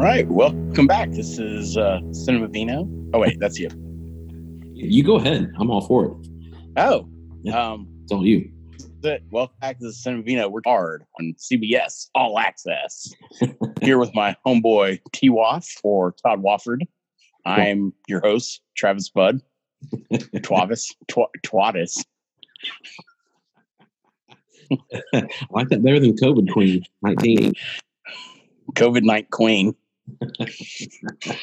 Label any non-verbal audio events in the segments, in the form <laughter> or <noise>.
right, welcome back. This is uh, Cinema Vino. Oh wait, that's you. You go ahead. I'm all for it. Oh, Yeah. um, It's all you. welcome back to the Cinema Vino. We're hard on CBS All Access. <laughs> Here with my homeboy T Waff or Todd Wofford. I'm your host, Travis Budd. <laughs> Twavis, tw- Twatis. <laughs> I like that better than COVID Queen 19. COVID night queen. <laughs>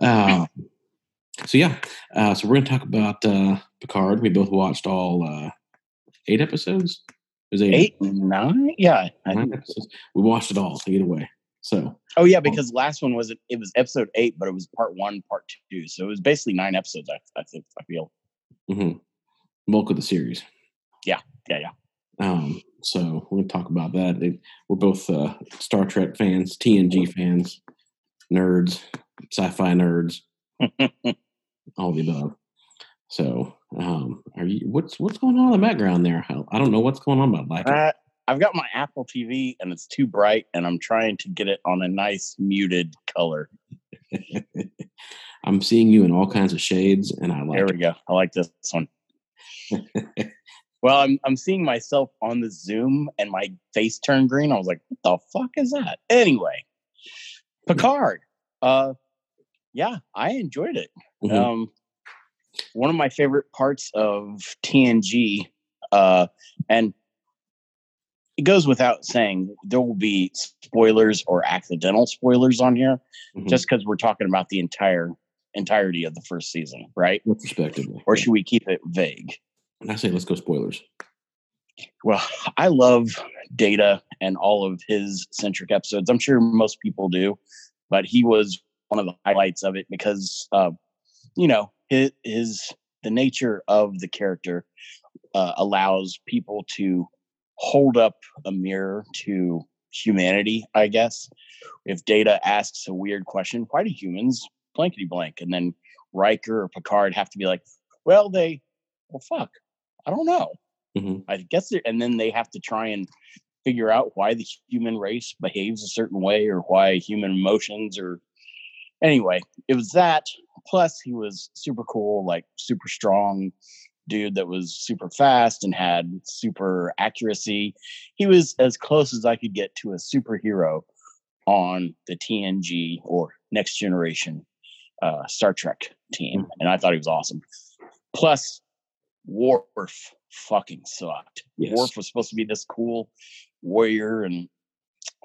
Uh, so yeah, uh, so we're gonna talk about uh, Picard. We both watched all uh, eight episodes. It was eight, Eight, nine? Yeah. I nine think- episodes. We watched it all either way. So oh yeah, because last one was it was episode eight, but it was part one, part two. So it was basically nine episodes, I, I think I feel. mm-hmm. bulk of the series. Yeah, yeah, yeah. Um, so we're gonna talk about that. It- we're both uh, Star Trek fans, TNG fans, nerds, sci-fi nerds, <laughs> all the above. So, um, are you? What's what's going on in the background there? I, I don't know what's going on, but like it. Uh, I've got my Apple TV and it's too bright, and I'm trying to get it on a nice muted color. <laughs> I'm seeing you in all kinds of shades, and I like There it. we go. I like this one. <laughs> Well, I'm I'm seeing myself on the Zoom and my face turned green. I was like, what the fuck is that? Anyway, Picard. Uh yeah, I enjoyed it. Mhm. Um one of my favorite parts of TNG, uh, and it goes without saying there will be spoilers or accidental spoilers on here, Mhm. just because we're talking about the entire entirety of the first season, right? retrospectively. Or should we keep it vague? I say let's go spoilers. Well, I love Data and all of his centric episodes. I'm sure most people do, but he was one of the highlights of it because, uh, you know, his, his the nature of the character uh, allows people to hold up a mirror to humanity. I guess if Data asks a weird question, why do humans blankety blank, and then Riker or Picard have to be like, well, they, well, fuck, I don't know. hmm I guess, and then they have to try and figure out why the human race behaves a certain way or why human emotions or anyway, it was that. Plus, he was super cool, like super strong dude that was super fast and had super accuracy. He was as close as I could get to a superhero on the TNG or Next Generation uh, Star Trek team, and I thought he was awesome. Plus, Worf fucking sucked. Yes. Worf was supposed to be this cool warrior and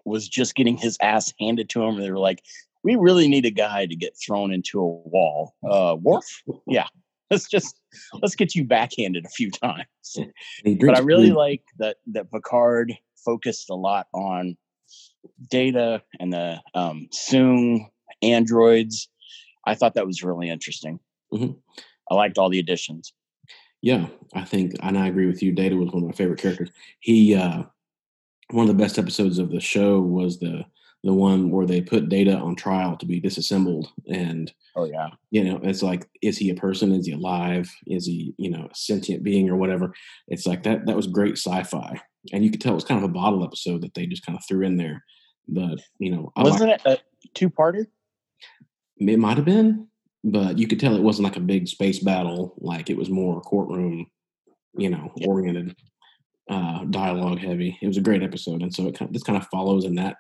was just getting his ass handed to him. And they were like, we really need a guy to get thrown into a wall. Uh, <laughs> Worf, yeah, let's just let's get you backhanded a few <laughs> times. But I really like that that Picard focused a lot on data and the um, Soong androids. I thought that was really interesting. Mhm. I liked all the additions. Yeah, I think, and I agree with you. Data was one of my favorite characters. He, uh, one of the best episodes of the show was the the one where they put Data on trial to be disassembled, and Oh yeah, you know, it's like, is he a person? Is he alive? Is he, you know, a sentient being or whatever? It's like that. That was great sci-fi, and you could tell it was kind of a bottle episode that they just kind of threw in there. But you know, I wasn't it a two-parter? it might have been, but you could tell it wasn't like a big space battle. Like it was more courtroom, you know, Yeah. oriented, uh, dialogue heavy. It was a great episode, and so it kind of, this kind of follows in that,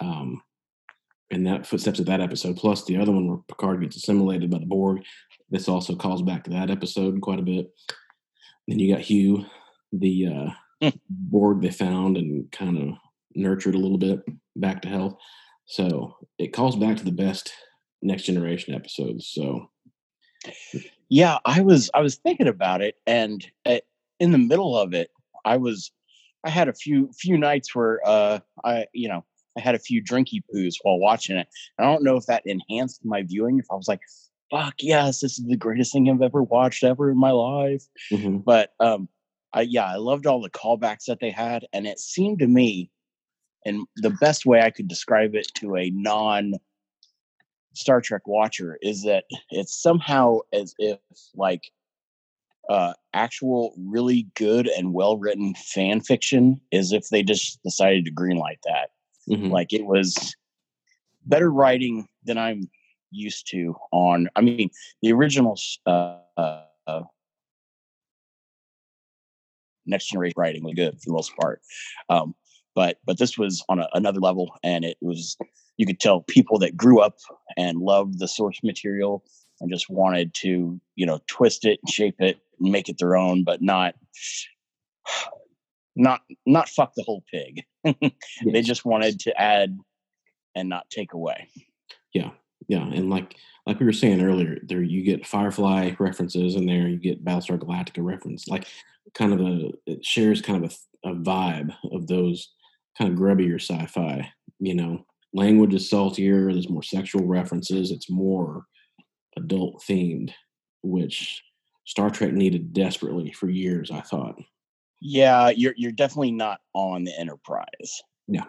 um, in that footsteps of that episode. Plus the other one where Picard gets assimilated by the Borg. This also calls back to that episode quite a bit. Then you got Hugh, the uh, Borg they found and kind of nurtured a little bit back to health. So it calls back to the best next generation episodes. So yeah, I was I was thinking about it, and uh, in the middle of it, I was I had a few few nights where uh I you know I had a few drinky poos while watching it. I don't know if that enhanced my viewing. If I was like, "Fuck yes, this is the greatest thing I've ever watched ever in my life," mhm. but um, I yeah, I loved all the callbacks that they had, and it seemed to me, and the best way I could describe it to a non Star Trek watcher is that it's somehow as if like uh actual really good and well written fan fiction is if they just decided to greenlight that. Mhm. Like it was better writing than I'm used to on I mean the original uh uh, next generation writing was good for the most part. Um but but this was on a, another level and it was you could tell people that grew up and loved the source material and just wanted to you know twist it and shape it and make it their own but not <sighs> not not fuck the whole pig. <laughs> They just wanted to add and not take away. Yeah, yeah, and like like we were saying earlier, there you get Firefly references in there, you get Battlestar Galactica reference, like kind of a it shares kind of a, a vibe of those kind of grubbier sci-fi. You know, language is saltier. There's more sexual references. It's more adult themed, which Star Trek needed desperately for years. I thought. yeah you're you're definitely not on the enterprise Yeah.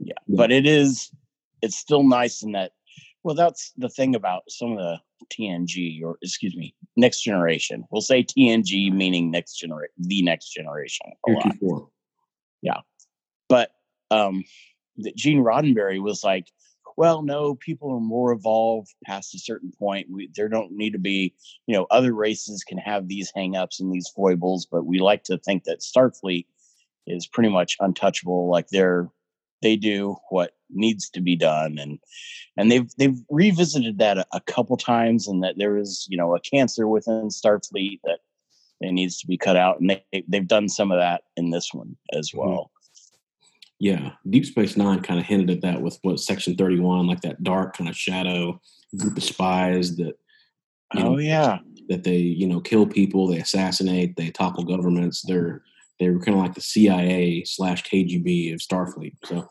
yeah Yeah. but it is it's still nice in that well that's the thing about some of the tng or excuse me next generation we'll say tng meaning next generation the next generation a lot. Heretofore. But um that gene roddenberry was like well no people are more evolved past a certain point. We, there don't need to be you know other races can have these hangups and these foibles but we like to think that starfleet is pretty much untouchable. Like they're they do what needs to be done and and they've they've revisited that a, a couple times and that there is you know a cancer within starfleet that that needs to be cut out and they they've done some of that in this one as Mhm. well Yeah, Deep Space Nine kind of hinted at that with what Section Thirty One, like that dark kind of shadow group of spies that you know, oh yeah that they you know kill people, they assassinate, they topple governments. They're they were kind of like the CIA slash KGB of Starfleet. So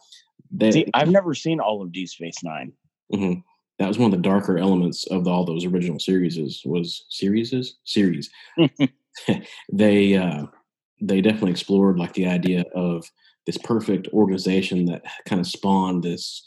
they, See, I've never seen all of Deep Space Nine. Mhm. that was one of the darker elements of all those original series. Was series series <laughs> <laughs> they uh, they definitely explored like the idea of this perfect organization that kind of spawned this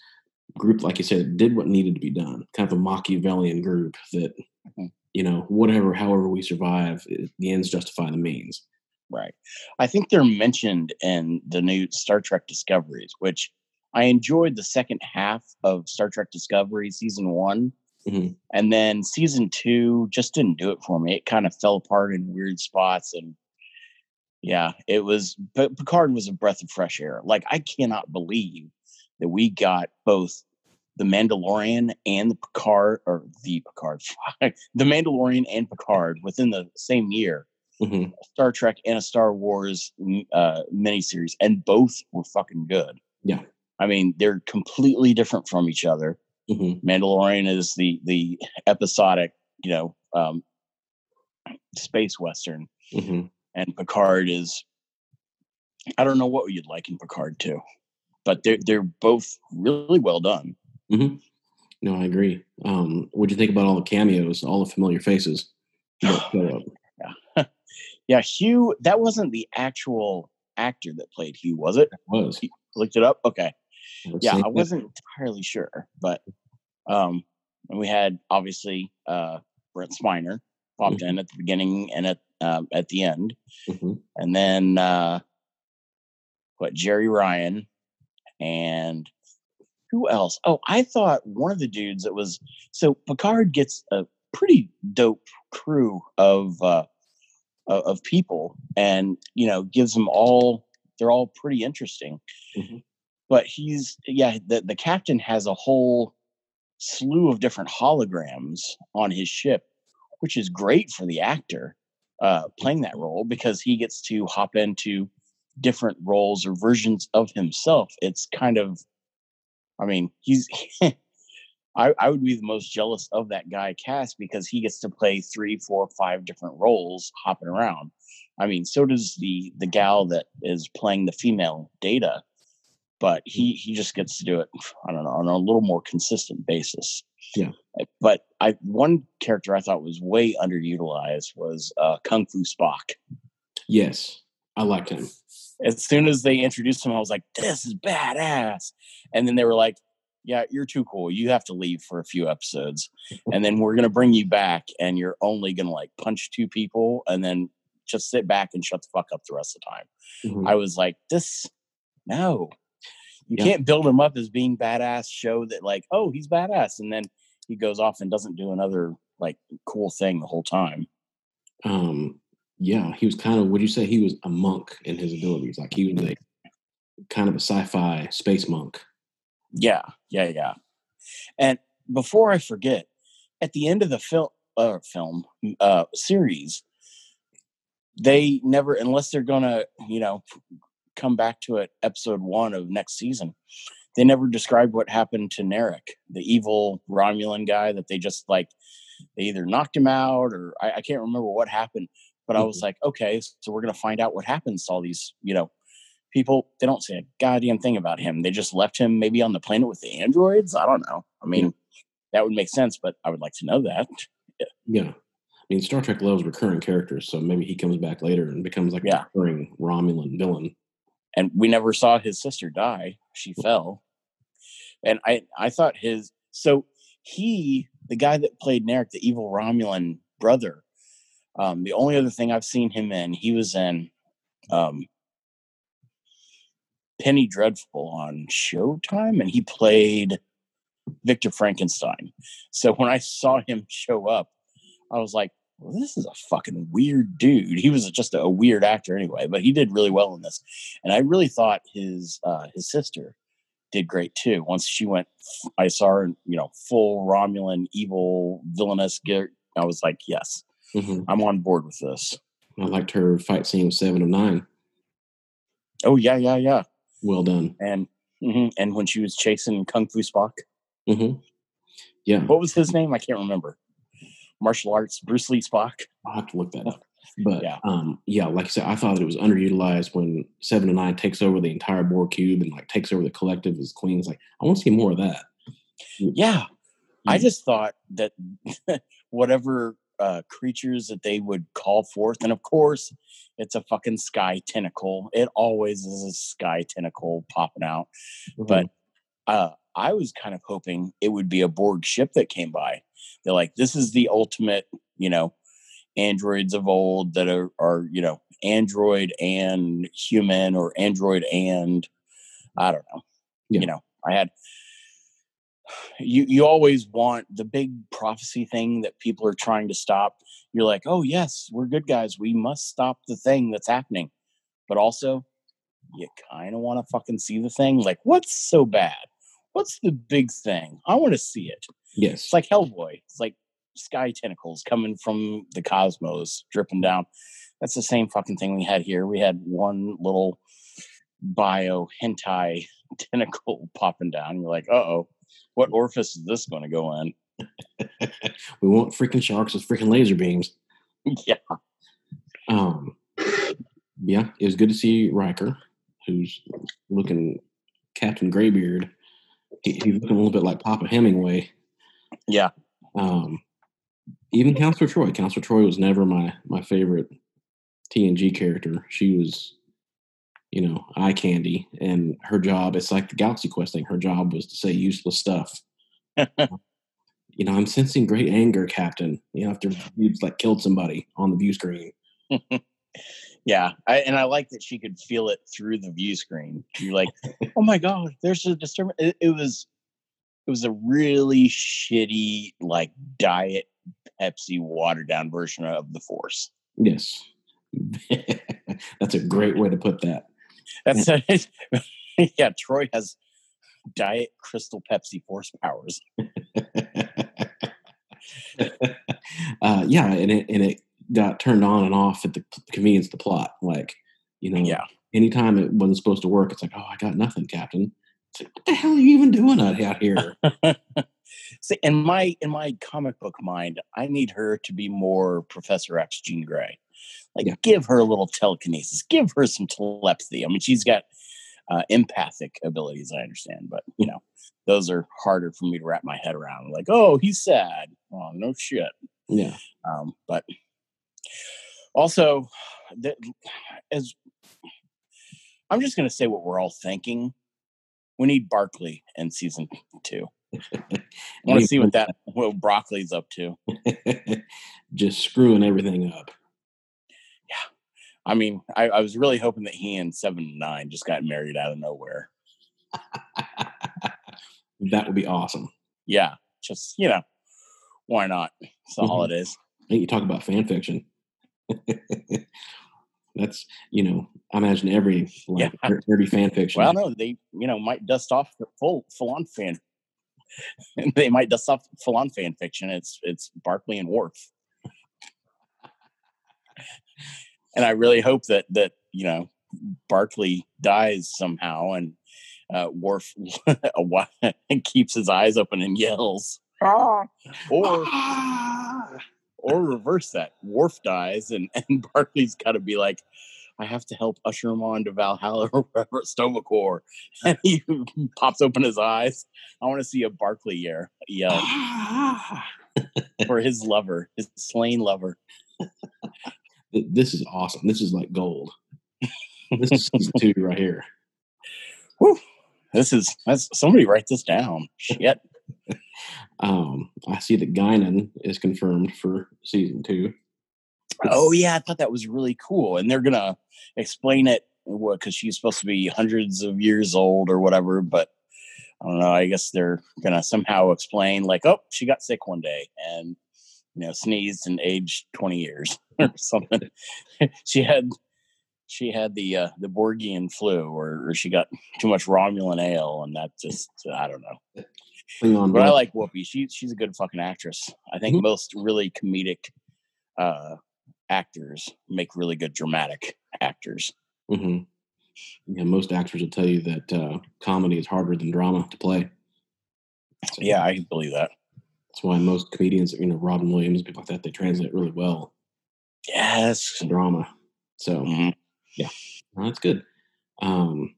group, like you said, did what needed to be done. Kind of a Machiavellian group that Mhm. you know whatever, however we survive, the ends justify the means. Right. I think they're mentioned in the new Star Trek Discoveries, which I enjoyed the second half of Star Trek Discovery season one. Mhm. And then season two just didn't do it for me. It kind of fell apart in weird spots. And yeah, it was, but Picard was a breath of fresh air. Like, I cannot believe that we got both the Mandalorian and the Picard, or the Picard, <laughs> the Mandalorian and Picard within the same year. Mhm. Star Trek and a Star Wars uh, miniseries, and both were fucking good. Yeah. I mean, they're completely different from each other. Mhm. Mandalorian is the the episodic, you know, um, space western, Mhm. And Picard is. I don't know what you'd like in Picard too, but they're they're both really well done. Mhm. No, I agree. Um, what'd you think about all the cameos, all the familiar faces? <sighs> that up? <laughs> Yeah, Hugh. That wasn't the actual actor that played Hugh, was it? was. Looked it up. Okay. Let's yeah i wasn't entirely sure but um and we had obviously uh brent spiner popped in at the beginning and at um, at the end Mhm. and then uh what Jeri Ryan and who else oh i thought one of the dudes that was so picard gets a pretty dope crew of uh of, people and you know gives them all they're all pretty interesting Mhm. but he's yeah the, the captain has a whole slew of different holograms on his ship which is great for the actor uh playing that role because he gets to hop into different roles or versions of himself. It's kind of, I mean, he's. <laughs> I, I would be the most jealous of that guy cast because he gets to play three, four, five different roles hopping around. I mean, so does the the gal that is playing the female Data, but he he just gets to do it. I don't know on a little more consistent basis. Yeah. But I one character I thought was way underutilized was uh, Kung Fu Spock. Yes, I liked him. As soon as they introduced him, I was like, "This is badass," and then they were like, yeah, you're too cool. You have to leave for a few episodes. And then we're going to bring you back and you're only going to like punch two people and then just sit back and shut the fuck up the rest of the time. Mhm. I was like, this, no. You Yeah. can't build him up as being badass, show that like, oh, he's badass. And then he goes off and doesn't do another like cool thing the whole time. um yeah he was kind of would you say he was a monk in his abilities like he was like kind of a sci-fi space monk Yeah, yeah, yeah. And before I forget, at the end of the film, uh, film uh, series, they never, unless they're gonna, you know, come back to it, episode one of next season. They never described what happened to Narek, the evil Romulan guy that they just like, they either knocked him out or I, I can't remember what happened. But I was mm-hmm. like, okay, so we're gonna find out what happens to all these, you know, people. They don't say a goddamn thing about him. They just left him maybe on the planet with the androids. I don't know. I mean, that would make sense, but I would like to know that. yeah i mean star trek loves recurring characters so maybe he comes back later and becomes like Yeah. a recurring romulan villain and we never saw his sister die. She fell, and I I thought his so he the guy that played Narek, the evil Romulan brother. Um, the only other thing I've seen him in, he was in um, Penny Dreadful on Showtime, and he played Victor Frankenstein. So when I saw him <laughs> show up, I was like, well, this is a fucking weird dude. He was just a weird actor anyway, but he did really well in this. And I really thought his uh, his sister did great too. Once she went, I saw her, you know, full Romulan, evil, villainous. Gear. I was like, yes, Mhm. I'm on board with this. i liked her fight scene with seven of nine Oh yeah, yeah, yeah. well done And mhm, and when she was chasing Kung Fu Spock, hmm yeah what was his name? I can't remember. Martial arts, Bruce Lee Spock. i'll have to look that up but Yeah. um yeah like i said i thought that it was underutilized when seven of nine takes over the entire Borg cube and like takes over the collective as queens like i want to see more of that Yeah, I just thought that <laughs> whatever uh, creatures that they would call forth, and of course, it's a fucking sky tentacle. It always is a sky tentacle popping out. But uh, I was kind of hoping it would be a Borg ship that came by. They're like, this is the ultimate, you know, androids of old that are, are you know, android and human or android and mm-hmm. I don't know. Yeah. You know, I had you you always want the big prophecy thing that people are trying to stop. You're like, oh yes, we're good guys. We must stop the thing that's happening. But also, you kind of want to fucking see the thing. Like, what's so bad? What's the big thing? I want to see it. Yes It's like Hellboy. It's like sky tentacles coming from the cosmos dripping down. That's the same fucking thing we had here. We had one little bio hentai <laughs> tentacle popping down. You're like, uh oh, what orifice is this going to go in? <laughs> we want freaking sharks with freaking laser beams <laughs> yeah. Um, yeah, it was good to see Riker, who's looking Captain Graybeard. He, he's looking a little bit like Papa Hemingway. Yeah. Um, even Counselor Troi. Counselor Troi was never my my favorite TNG character. She was, you know, eye candy, and her job. It's like the Galaxy Quest thing. Her job was to say useless stuff. <laughs> you know, I'm sensing great anger, Captain. You know, after you've like killed somebody on the view screen. <laughs> Yeah. I, and I like that she could feel it through the view screen. You're like, <laughs> oh my God, there's a disturbance. It, it was, it was a really shitty, like diet Pepsi watered down version of the Force. Yes. <laughs> That's a great way to put that. That's yeah. <laughs> Troi has diet Crystal Pepsi Force powers. <laughs> uh, yeah, and it and it got turned on and off at the convenience of the plot. Like, you know, Yeah. anytime it wasn't supposed to work, it's like, oh, I got nothing, Captain. Like, what the hell are you even doing out, here? <laughs> See, in my in my comic book mind, I need her to be more Professor X, Jean Grey. Like, Yeah. give her a little telekinesis, give her some telepathy. I mean, she's got uh, empathic abilities, I understand, but you know, those are harder for me to wrap my head around. Like, oh, he's sad. Oh, no shit. yeah. Um, but also, the, as I'm just going to say what we're all thinking, we need Barkley in season two. I want to see what that what Broccoli's up to. <laughs> Just screwing everything up. Yeah, I mean, I, I was really hoping that he and Seven and Nine just got married out of nowhere. <laughs> that would be awesome. Yeah, just you know, why not? It's the Mhm. holidays. I think you talk about fan fiction. <laughs> That's you know, I imagine every like Yeah. ner- nerdy fan fiction. Well, no, they you know might dust off the full full on fan. <laughs> they might dust off full on fan fiction. It's it's Barkley and Worf. and I really hope that that you know Barkley dies somehow and uh, Worf <laughs> a while and <laughs> keeps his eyes open and yells, "Ah!" or Ah! Or reverse that. Worf dies and <laughs> and Barkley's got to be like. I have to help usher him on to Valhalla or wherever Sto-Vo-Kor. <laughs> And he <laughs> pops open his eyes. I want to see a Barkley yell, yell for his lover, his slain lover. This is awesome. This is like gold. This is season two right here. Whew. This is that's somebody write this down. Shit. Um, I see that Guinan is confirmed for season two. Oh yeah, I thought that was really cool. And they're gonna explain it because she's supposed to be hundreds of years old or whatever, but I don't know. I guess they're gonna somehow explain like, oh, she got sick one day and you know sneezed and aged twenty years <laughs> or something. <laughs> she had she had the uh, the Borgian flu, or, or she got too much Romulan ale, and that just I don't know. Klingon But I like Whoopi. She she's a good fucking actress. I think Mhm. most really comedic uh, actors make really good dramatic actors. Mm-hmm. Yeah, most actors will tell you that uh, comedy is harder than drama to play. So Yeah, I can believe that. that's why most comedians, you know, Robin Williams, people like that, they translate really well Yes. drama. So Mhm. well, that's good. Um,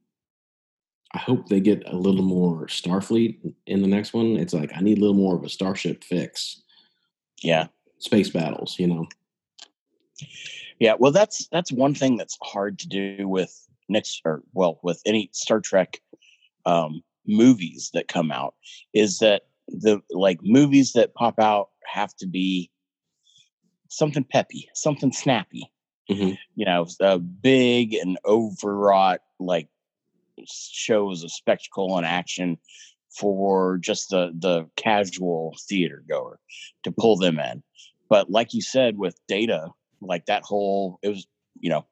I hope they get a little more Starfleet in the next one. It's like I need a little more of a starship fix, Yeah. space battles. You know, Yeah. Well, that's that's one thing that's hard to do with next or well with any Star Trek um, movies that come out is that the like movies that pop out have to be something peppy, something snappy. Mhm. You know, uh, big and overwrought like shows of spectacle and action for just the the casual theater goer to pull them in. But like you said with Data, like that whole it was you know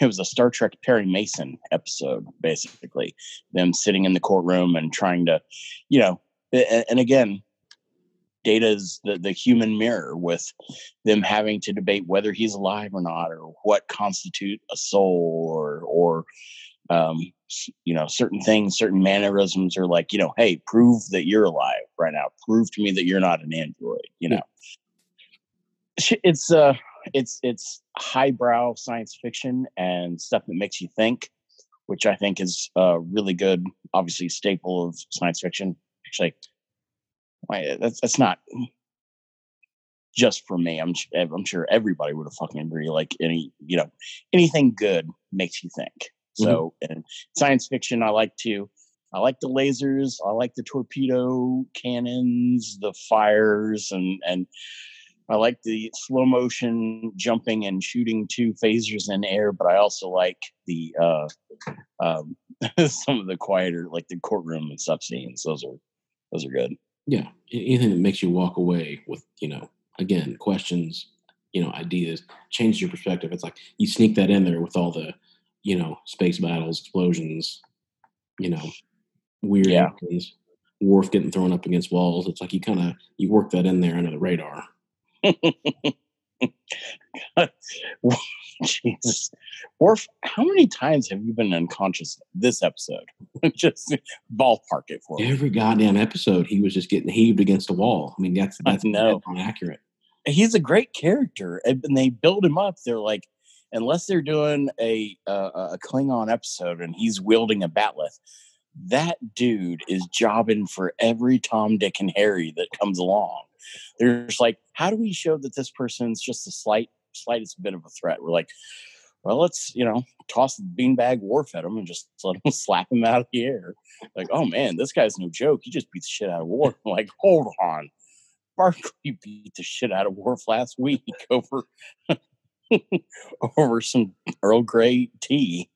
it was a Star Trek Perry Mason episode basically them sitting in the courtroom and trying to you know and again Data's the the human mirror with them having to debate whether he's alive or not or what constitute a soul or or um you know certain things certain mannerisms are like you know hey prove that you're alive right now. Prove to me that you're not an android you know? It's uh it's it's highbrow science fiction and stuff that makes you think which i think is uh really good obviously staple of science fiction. Actually why- that's that's not just for me. I'm i'm sure everybody would have fucking agree like any you know anything good makes you think so in science fiction i like to i like the lasers i like the torpedo cannons the fires and and I like the slow motion jumping and shooting two phasers in air, but I also like the uh, um, <laughs> some of the quieter, like the courtroom and stuff scenes. Those are those are good. yeah, anything that makes you walk away with, you know, again, questions, you know, ideas, changes your perspective. It's like you sneak that in there with all the, you know, space battles, explosions, you know, weird Yeah. aliens, Worf getting thrown up against walls. It's like you kind of you work that in there under the radar. <laughs> Jesus, Worf, how many times have you been unconscious this episode? <laughs> just ballpark it for me. Every goddamn episode, he was just getting heaved against a wall. I mean, that's I that's not accurate. He's a great character, and they build him up. They're like, unless they're doing a uh, a Klingon episode and he's wielding a bat'leth, that dude is jobbing for every Tom, Dick, and Harry that comes along. There's like, how do we show that this person's just a slight, slightest bit of a threat? We're like, well, let's you know toss the beanbag Worf at him and just let him <laughs> slap him out of the air. Like, oh man, this guy's no joke. He just beat the shit out of. I'm like, hold on. Barkley beat the shit out of Worf last week <laughs> over <laughs> over some Earl Grey tea.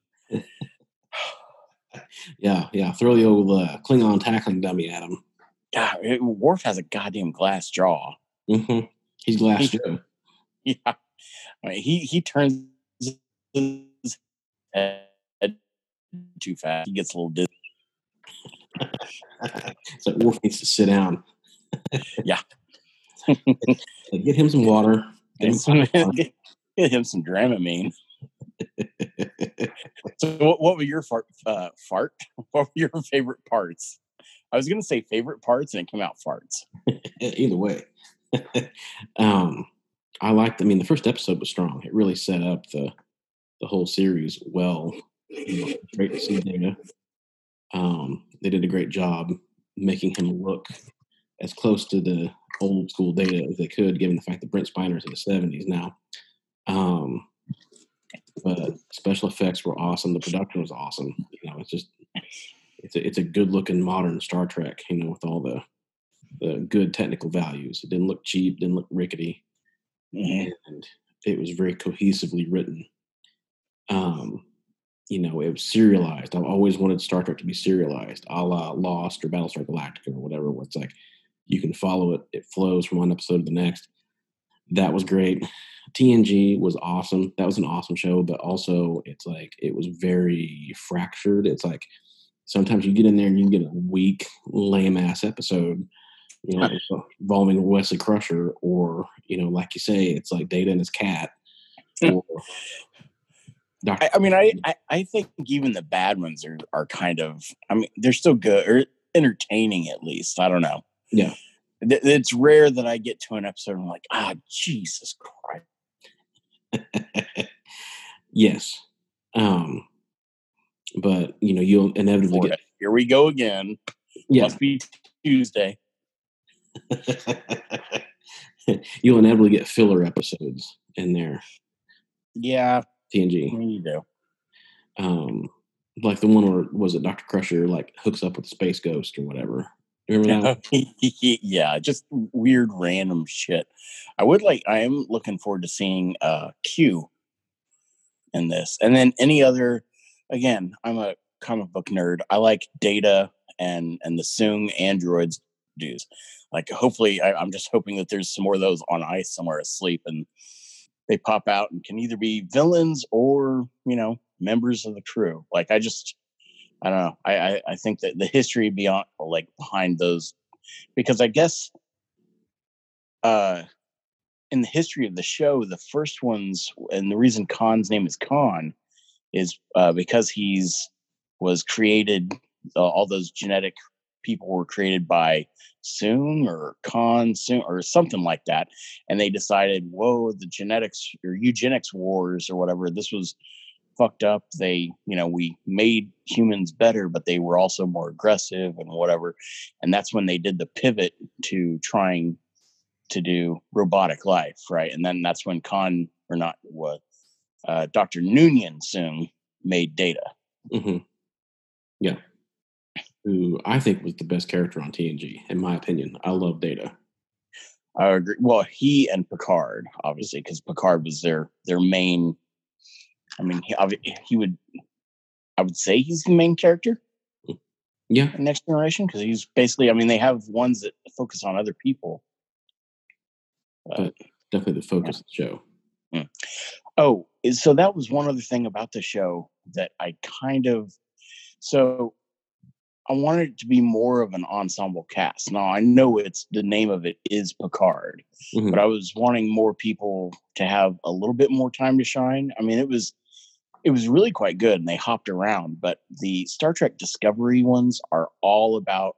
Yeah, yeah. Throw the old uh, Klingon tackling dummy at him. God, it, Worf has a goddamn glass jaw. hmm He's Glass He- Joe. <laughs> Yeah, I mean, he he turns his head too fast. He gets a little dizzy. <laughs> so Worf needs to sit down. Yeah. Get him some water. Get him some some, get, him some Dramamine. <laughs> So, what, what were your fart? Uh, fart? <laughs> What were your favorite parts? I was gonna say favorite parts, and it came out farts. <laughs> Either way. um, I liked. I mean, the first episode was strong. It really set up the the whole series well. Great to see Data. Um, they did a great job making him look as close to the old school Data as they could, given the fact that Brent Spiner's in the seventies now. Um, but special effects were awesome. The production was awesome. You know, it's just it's a, it's a good looking modern Star Trek. You know, with all the the good technical values. It didn't look cheap, didn't look rickety, Mhm. and it was very cohesively written. Um, you know, it was serialized. I've always wanted Star Trek to be serialized, a la Lost or Battlestar Galactica or whatever, where it's like you can follow it, it flows from one episode to the next. That was great. TNG was awesome. That was an awesome show, but also it's like it was very fractured. It's like sometimes you get in there and you get a weak, lame ass episode, you know, involving Wesley Crusher, or you know, like you say, it's like Data and his cat, or Doctor. I, I mean, I, I I think even the bad ones are are kind of. I mean, they're still good or entertaining at least. I don't know. Yeah. It's rare that I get to an episode and I'm like, ah, Jesus Christ. Yes, um, but you know, you'll inevitably Florida. Here we go again. get yeah, Must be Tuesday. <laughs> you'll inevitably get filler episodes in there. Yeah, TNG. you do. um like the one where was it Dr. Crusher like hooks up with space ghost or whatever. Remember that? <laughs> yeah, just weird random shit. I would like I am looking forward to seeing uh Q in this. And then any other again, I'm a comic book nerd. I like Data and and the Soong androids dudes. Like hopefully I, I'm just hoping that there's some more of those on ice somewhere asleep and they pop out and can either be villains or, you know, members of the crew. Like I just I don't know. I, I I think that the history beyond like behind those because I guess uh in the history of the show, the first ones and the reason Khan's name is Khan is uh, because he's was created. Uh, all those genetic people were created by Soong or Khan Soong or something like that, and they decided, whoa, the genetics or eugenics wars or whatever. This was fucked up. They, you know, we made humans better, but they were also more aggressive and whatever. And that's when they did the pivot to trying to do robotic life, right? And then that's when Khan or not what uh, Dr. Noonien Soong made Data. hmm Yeah. Who I think was the best character on TNG, in my opinion. I love Data. I agree. Well, he and Picard, obviously, because Picard was their their main. I mean, he he would. I would say he's the main character Yeah. Next Generation because he's basically. I mean, they have ones that focus on other people. But definitely the focus of the show. Oh, so that was one other thing about the show that I kind of so I wanted it to be more of an ensemble cast. Now I know it's the name of it is Picard, Mhm. but I was wanting more people to have a little bit more time to shine. I mean, it was it was really quite good and they hopped around, but the Star Trek Discovery ones are all about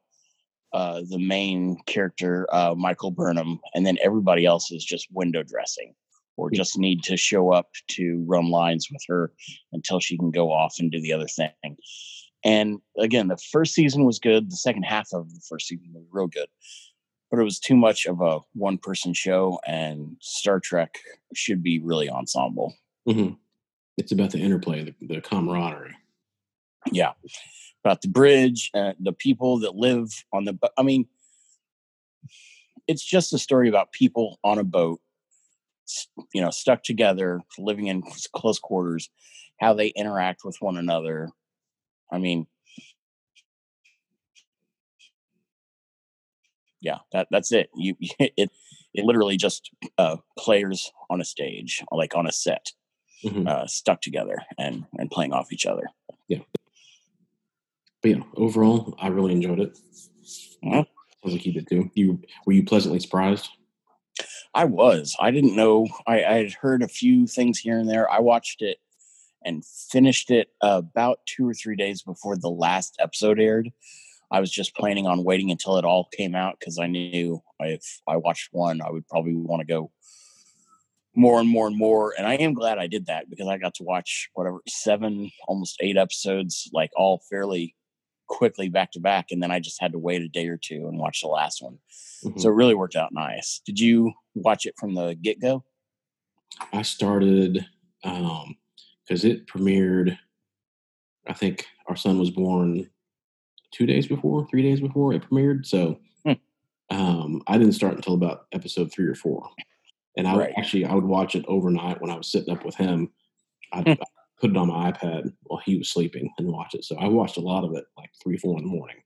uh, the main character, uh, Michael Burnham, and then everybody else is just window dressing or just need to show up to run lines with her until she can go off and do the other thing. And again, the first season was good. The second half of the first season was real good, but it was too much of a one person show. And Star Trek should be really ensemble. Mhm. It's about the interplay, the, the camaraderie. Yeah, about the bridge, uh, the people that live on the. I mean, it's just a story about people on a boat, you know, stuck together, living in close- quarters, how they interact with one another. I mean, yeah, that that's it. You <laughs> it it literally just uh, players on a stage, like on a set, Mhm. uh, stuck together and and playing off each other. But yeah, overall, I really enjoyed it. Mhm. Sounds like you did too. You were you pleasantly surprised? I was. I didn't know. I, I had heard a few things here and there. I watched it and finished it about two or three days before the last episode aired. I was just planning on waiting until it all came out because I knew if I watched one, I would probably want to go more and more and more. And I am glad I did that because I got to watch whatever seven, almost eight episodes, like all fairly quickly back to back. And then I just had to wait a day or two and watch the last one. Mhm. So it really worked out nice. Did you watch it from the get go? I started um because it premiered. I think our son was born two days before, three days before it premiered. So Hmm. um, I didn't start until about episode three or four. And I Right. actually I would watch it overnight when I was sitting up with him. I'd, Hmm. I'd put it on my iPad while he was sleeping and watch it. So I watched a lot of it like three, four in the morning.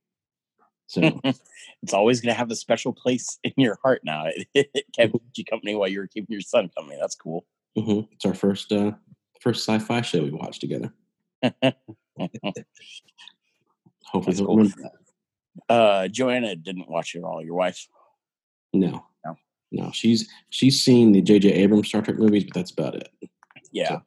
So <laughs> it's always going to have a special place in your heart now. It, <laughs> kept you company while you were keeping your son company. That's cool. mhm, it's our first uh, first sci-fi show we watched together. <laughs> Hopefully cool. remember that. uh, Joanna didn't watch it at all. Your wife? No. No. No. She's she's seen the J.J. Abrams Star Trek movies, but that's about it. Yeah. So-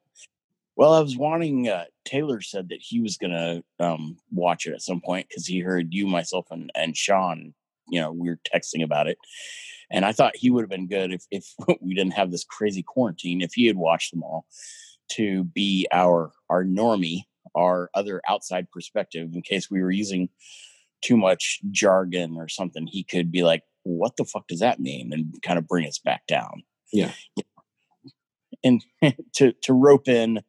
Well, I was wanting. Uh, Taylor said that he was going to um, watch it at some point because he heard you, myself, and and Sean. You know, we were texting about it, and I thought he would have been good if if <laughs> we didn't have this crazy quarantine. If he had watched them all, to be our our normie, our other outside perspective, in case we were using too much jargon or something, he could be like, "What the fuck does that mean?" and kind of bring us back down. Yeah. and <laughs> to to rope in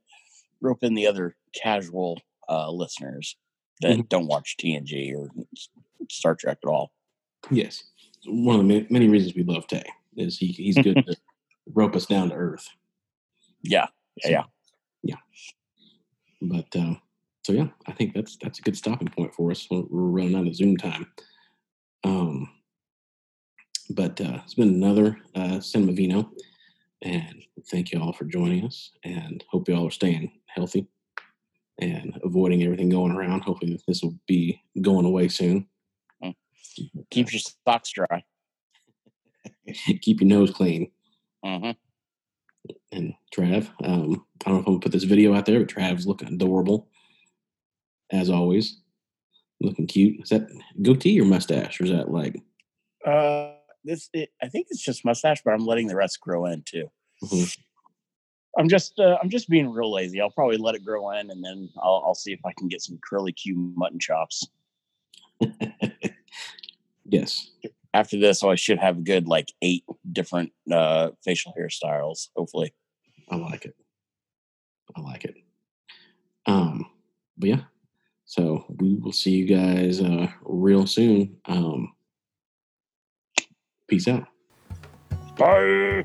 rope in the other casual uh, listeners that Mhm. don't watch TNG or Star Trek at all. Yes. One of the many reasons we love Tay is he he's good <laughs> to rope us down to earth. Yeah, yeah, yeah. But uh, so yeah, I think that's that's a good stopping point for us. We're, we're running out of Zoom time. Um, but uh, it's been another uh, Cinema Vino, and thank you all for joining us. And hope you all are staying healthy and avoiding everything going around. Hopefully, this will be going away soon. Keep your socks dry. <laughs> Keep your nose clean. hmm And Trav, um, I don't know if I'm gonna put this video out there, but Trav's looking adorable, as always. Looking cute. Is that goatee or mustache, or is that like? Uh, this it, I think it's just mustache, but I'm letting the rest grow in too. Mhm. I'm just uh, I'm just being real lazy. I'll probably let it grow in, and then I'll, I'll see if I can get some curly Q mutton chops. <laughs> yes. After this, I should have a good like eight different uh, facial hairstyles. Hopefully, I like it. I like it. Um, but yeah. So we will see you guys uh real soon. Um peace out. bye.